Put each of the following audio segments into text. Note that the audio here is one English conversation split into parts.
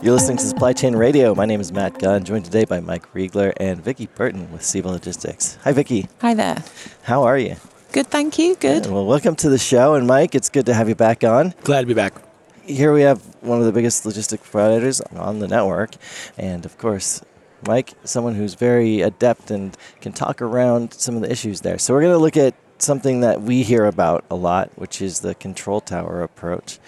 You're listening to Supply Chain Radio. My name is Matt Gunn, joined today by Mike Riegler and Vickie Burton with Ceva Logistics. Hi, Vickie. Hi there. How are you? Good, thank you. Good. Well, welcome to the show. And Mike, it's good to have you back on. Glad to be back. Here we have one of the biggest logistic providers on the network. And of course, Mike, someone who's very adept and can talk around some of the issues there. So we're going to look at something that we hear about a lot, which is the control tower approach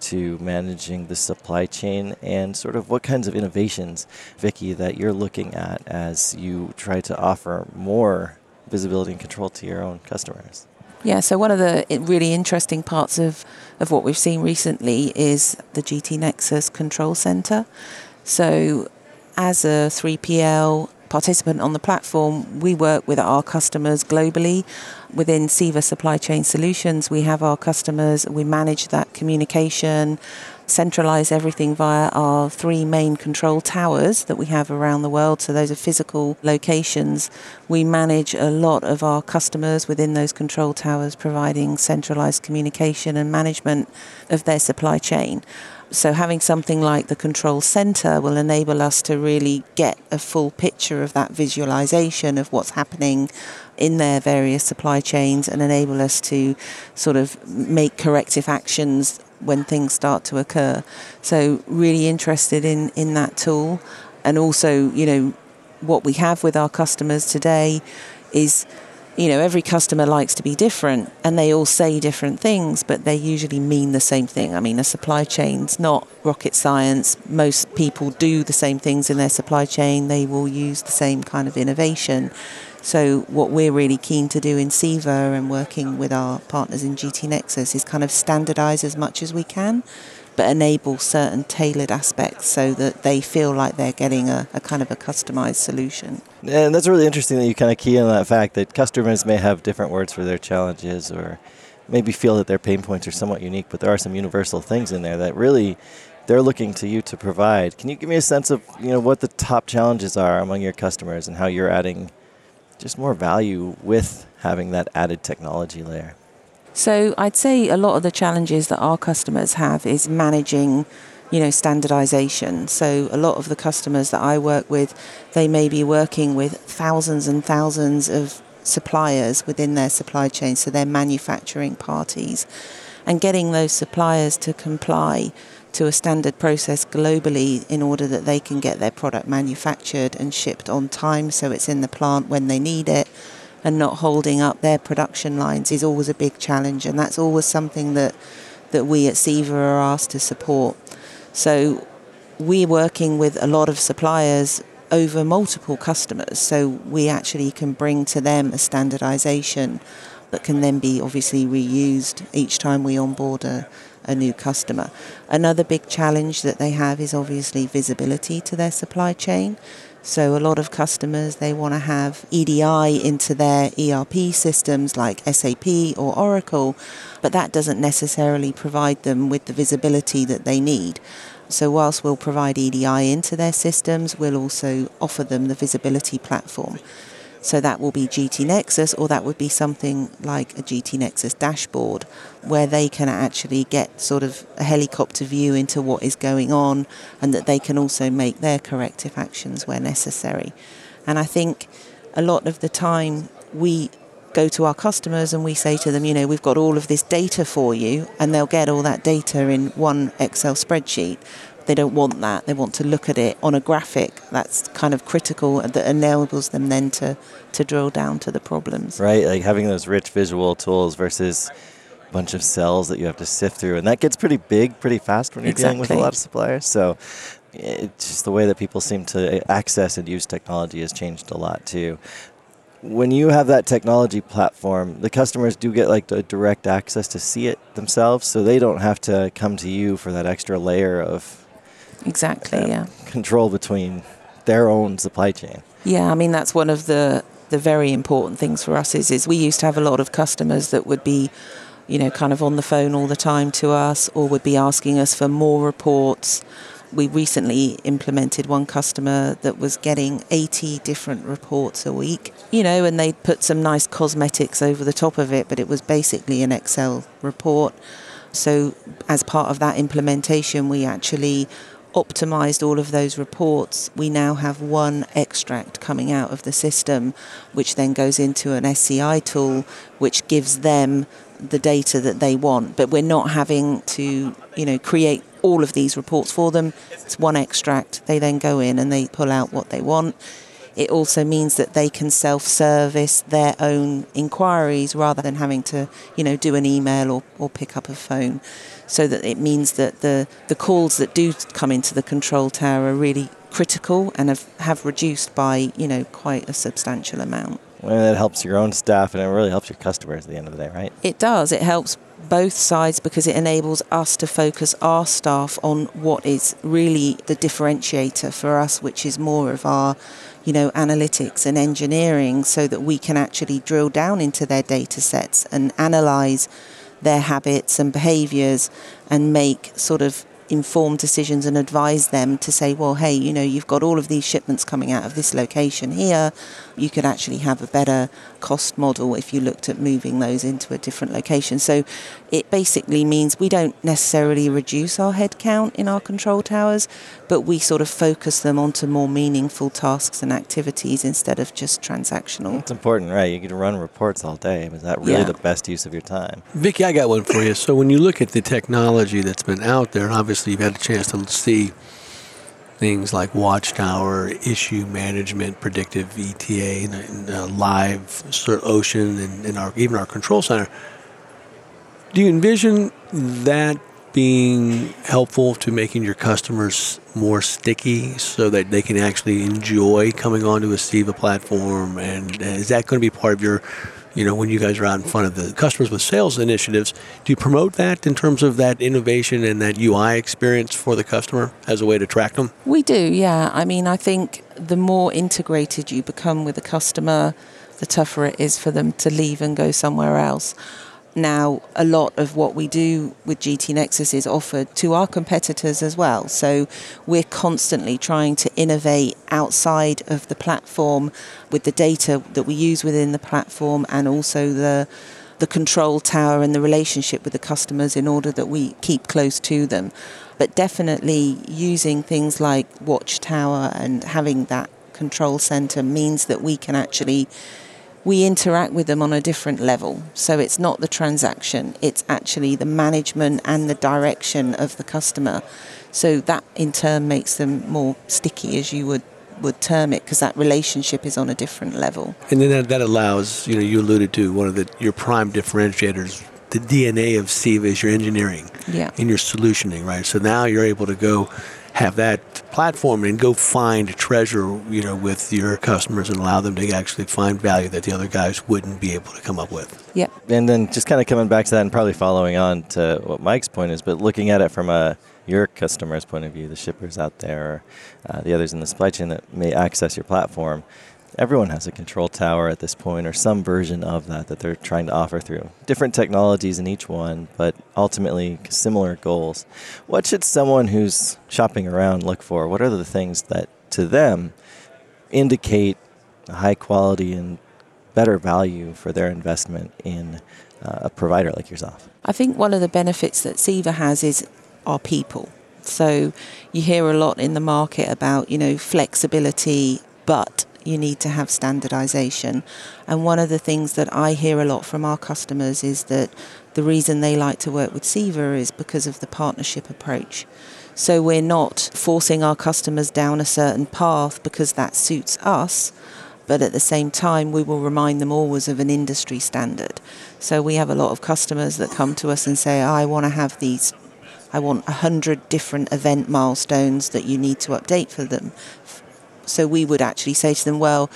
to managing the supply chain and sort of what kinds of innovations, Vickie, that you're looking at as you try to offer more visibility and control to your own customers. Yeah, so one of the really interesting parts of, of what we've seen recently is the GT Nexus Control Center. So, as a 3PL participant on the platform, we work with our customers globally. Within Ceva Supply Chain Solutions, we have our customers, we manage that communication, centralize everything via our three main control towers that we have around the world. So, those are physical locations. We manage a lot of our customers within those control towers, providing centralized communication and management of their supply chain. So, having something like the control center will enable us to really get a full picture of that visualization of what's happening in their various supply chains and enable us to sort of make corrective actions when things start to occur. So, really interested in, in that tool. And also, you know, what we have with our customers today is you know, every customer likes to be different and they all say different things, but they usually mean the same thing. I mean, a supply chain's not rocket science. Most people do the same things in their supply chain, they will use the same kind of innovation. So, what we're really keen to do in Ceva and working with our partners in GT Nexus is kind of standardize as much as we can but enable certain tailored aspects so that they feel like they're getting a, a kind of a customized solution. And that's really interesting that you kind of key on that fact that customers may have different words for their challenges or maybe feel that their pain points are somewhat unique, but there are some universal things in there that really they're looking to you to provide. Can you give me a sense of you know what the top challenges are among your customers and how you're adding just more value with having that added technology layer? So I'd say a lot of the challenges that our customers have is managing you know standardization. So a lot of the customers that I work with they may be working with thousands and thousands of suppliers within their supply chain so they're manufacturing parties and getting those suppliers to comply to a standard process globally in order that they can get their product manufactured and shipped on time so it's in the plant when they need it and not holding up their production lines is always a big challenge, and that's always something that that we at Ceva are asked to support. So we're working with a lot of suppliers over multiple customers, so we actually can bring to them a standardization that can then be obviously reused each time we onboard a, a new customer. Another big challenge that they have is obviously visibility to their supply chain. So a lot of customers they want to have EDI into their ERP systems like SAP or Oracle, but that doesn't necessarily provide them with the visibility that they need. So whilst we'll provide EDI into their systems, we'll also offer them the visibility platform. So that will be GT Nexus, or that would be something like a GT Nexus dashboard, where they can actually get sort of a helicopter view into what is going on, and that they can also make their corrective actions where necessary. And I think a lot of the time we go to our customers and we say to them, you know, we've got all of this data for you, and they'll get all that data in one Excel spreadsheet. They don't want that. They want to look at it on a graphic. That's kind of critical that enables them then to, to drill down to the problems. Right, like having those rich visual tools versus a bunch of cells that you have to sift through. And that gets pretty big pretty fast when you're exactly. dealing with a lot of suppliers. So it's just the way that people seem to eh, access and use technology has changed a lot too. When you have that technology platform, the customers do get like the direct access to see it themselves, so they don't have to come to you for that extra layer of Exactly, yeah. Control between their own supply chain. Yeah, I mean that's one of the the very important things for us is is we used to have a lot of customers that would be you know kind of on the phone all the time to us or would be asking us for more reports. We recently implemented one customer that was getting 80 different reports a week, you know, and they'd put some nice cosmetics over the top of it, but it was basically an Excel report. So, as part of that implementation, we actually optimized all of those reports, we now have one extract coming out of the system, which then goes into an SCI tool, which gives them the data that they want. But we're not having to, you know, create all of these reports for them. It's one extract. They then go in and they pull out what they want. It also means that they can self-service their own inquiries rather than having to, you know, do an email or, or pick up a phone. So that it means that the, the calls that do come into the control tower are really critical and have, have reduced by, you know, quite a substantial amount. Well, that helps your own staff and it really helps your customers at the end of the day, right? It does. It helps both sides because it enables us to focus our staff on what is really the differentiator for us, which is more of our, you know, analytics and engineering so that we can actually drill down into their data sets and analyze their habits and behaviors and make sort of informed decisions and advise them to say, well, hey, you know, you've got all of these shipments coming out of this location here. You could actually have a better cost model if you looked at moving those into a different location. So it basically means we don't necessarily reduce our headcount in our control towers, but we sort of focus them onto more meaningful tasks and activities instead of just transactional. It's important, right? You can run reports all day. Is that really Yeah. the best use of your time? Vickie, I got one for you. So when you look at the technology that's been out there, and obviously you've had a chance to see things like Watchtower, issue management, predictive ETA, and, and, uh, live Ocean, and, and our, even our control center. Do you envision that being helpful to making your customers more sticky so that they can actually enjoy coming onto a CEVA platform? And, and is that going to be part of your, you know, when you guys are out in front of the customers with sales initiatives, do you promote that in terms of that innovation and that UI experience for the customer as a way to track them? We do, yeah. I mean, I think the more integrated you become with a customer, the tougher it is for them to leave and go somewhere else. Now, a lot of what we do with GT Nexus is offered to our competitors as well. So we're constantly trying to innovate outside of the platform with the data that we use within the platform and also the the control tower and the relationship with the customers in order that we keep close to them. But definitely using things like Watchtower and having that control center means that we can actually we interact with them on a different level. So it's not the transaction, it's actually the management and the direction of the customer. So that in turn makes them more sticky as you would would term it because that relationship is on a different level. And then that, that allows, you know, you alluded to one of the your prime differentiators. The DNA of CEVA is your engineering Yeah. and your solutioning, right? So now you're able to go have that platform and go find treasure, you know, with your customers and allow them to actually find value that the other guys wouldn't be able to come up with. Yep. And then just kind of coming back to that and probably following on to what Mike's point is, but looking at it from a your customer's point of view, the shippers out there, or uh, the others in the supply chain that may access your platform, everyone has a control tower at this point or some version of that that they're trying to offer through different technologies in each one, but ultimately similar goals. What should someone who's shopping around look for? What are the things that to them indicate a high quality and better value for their investment in uh, a provider like yourself? I think one of the benefits that CEVA has is our people. So you hear a lot in the market about, you know, flexibility, but you need to have standardization. And one of the things that I hear a lot from our customers is that the reason they like to work with CEVA is because of the partnership approach. So we're not forcing our customers down a certain path because that suits us, but at the same time, we will remind them always of an industry standard. So we have a lot of customers that come to us and say, I want to have these, I want 100 different event milestones that you need to update for them. So we would actually say to them, well,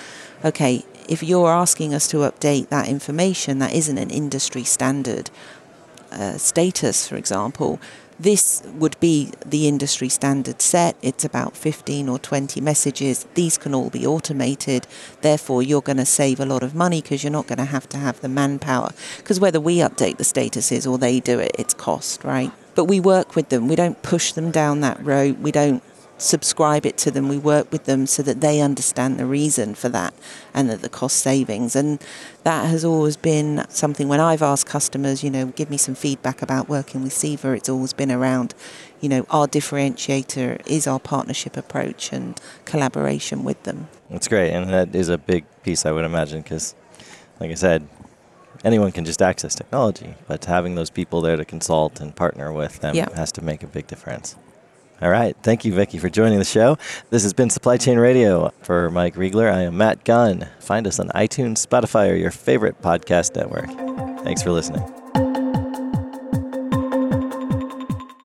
okay, if you're asking us to update that information, that isn't an industry standard uh, status, for example, this would be the industry standard set. It's about 15 or 20 messages. These can all be automated. Therefore, you're going to save a lot of money because you're not going to have to have the manpower. Because whether we update the statuses or they do it, it's cost, right? But we work with them. We don't push them down that road. We don't subscribe it to them. We work with them so that they understand the reason for that and that the cost savings. And that has always been something when I've asked customers, you know, give me some feedback about working with CEVA, it's always been around, you know, our differentiator is our partnership approach and collaboration with them. That's great. And that is a big piece, I would imagine, because, like I said, anyone can just access technology, but having those people there to consult and partner with them Yeah. has to make a big difference. All right. Thank you, Vickie, for joining the show. This has been Supply Chain Radio. For Mike Riegler, I am Matt Gunn. Find us on iTunes, Spotify, or your favorite podcast network. Thanks for listening.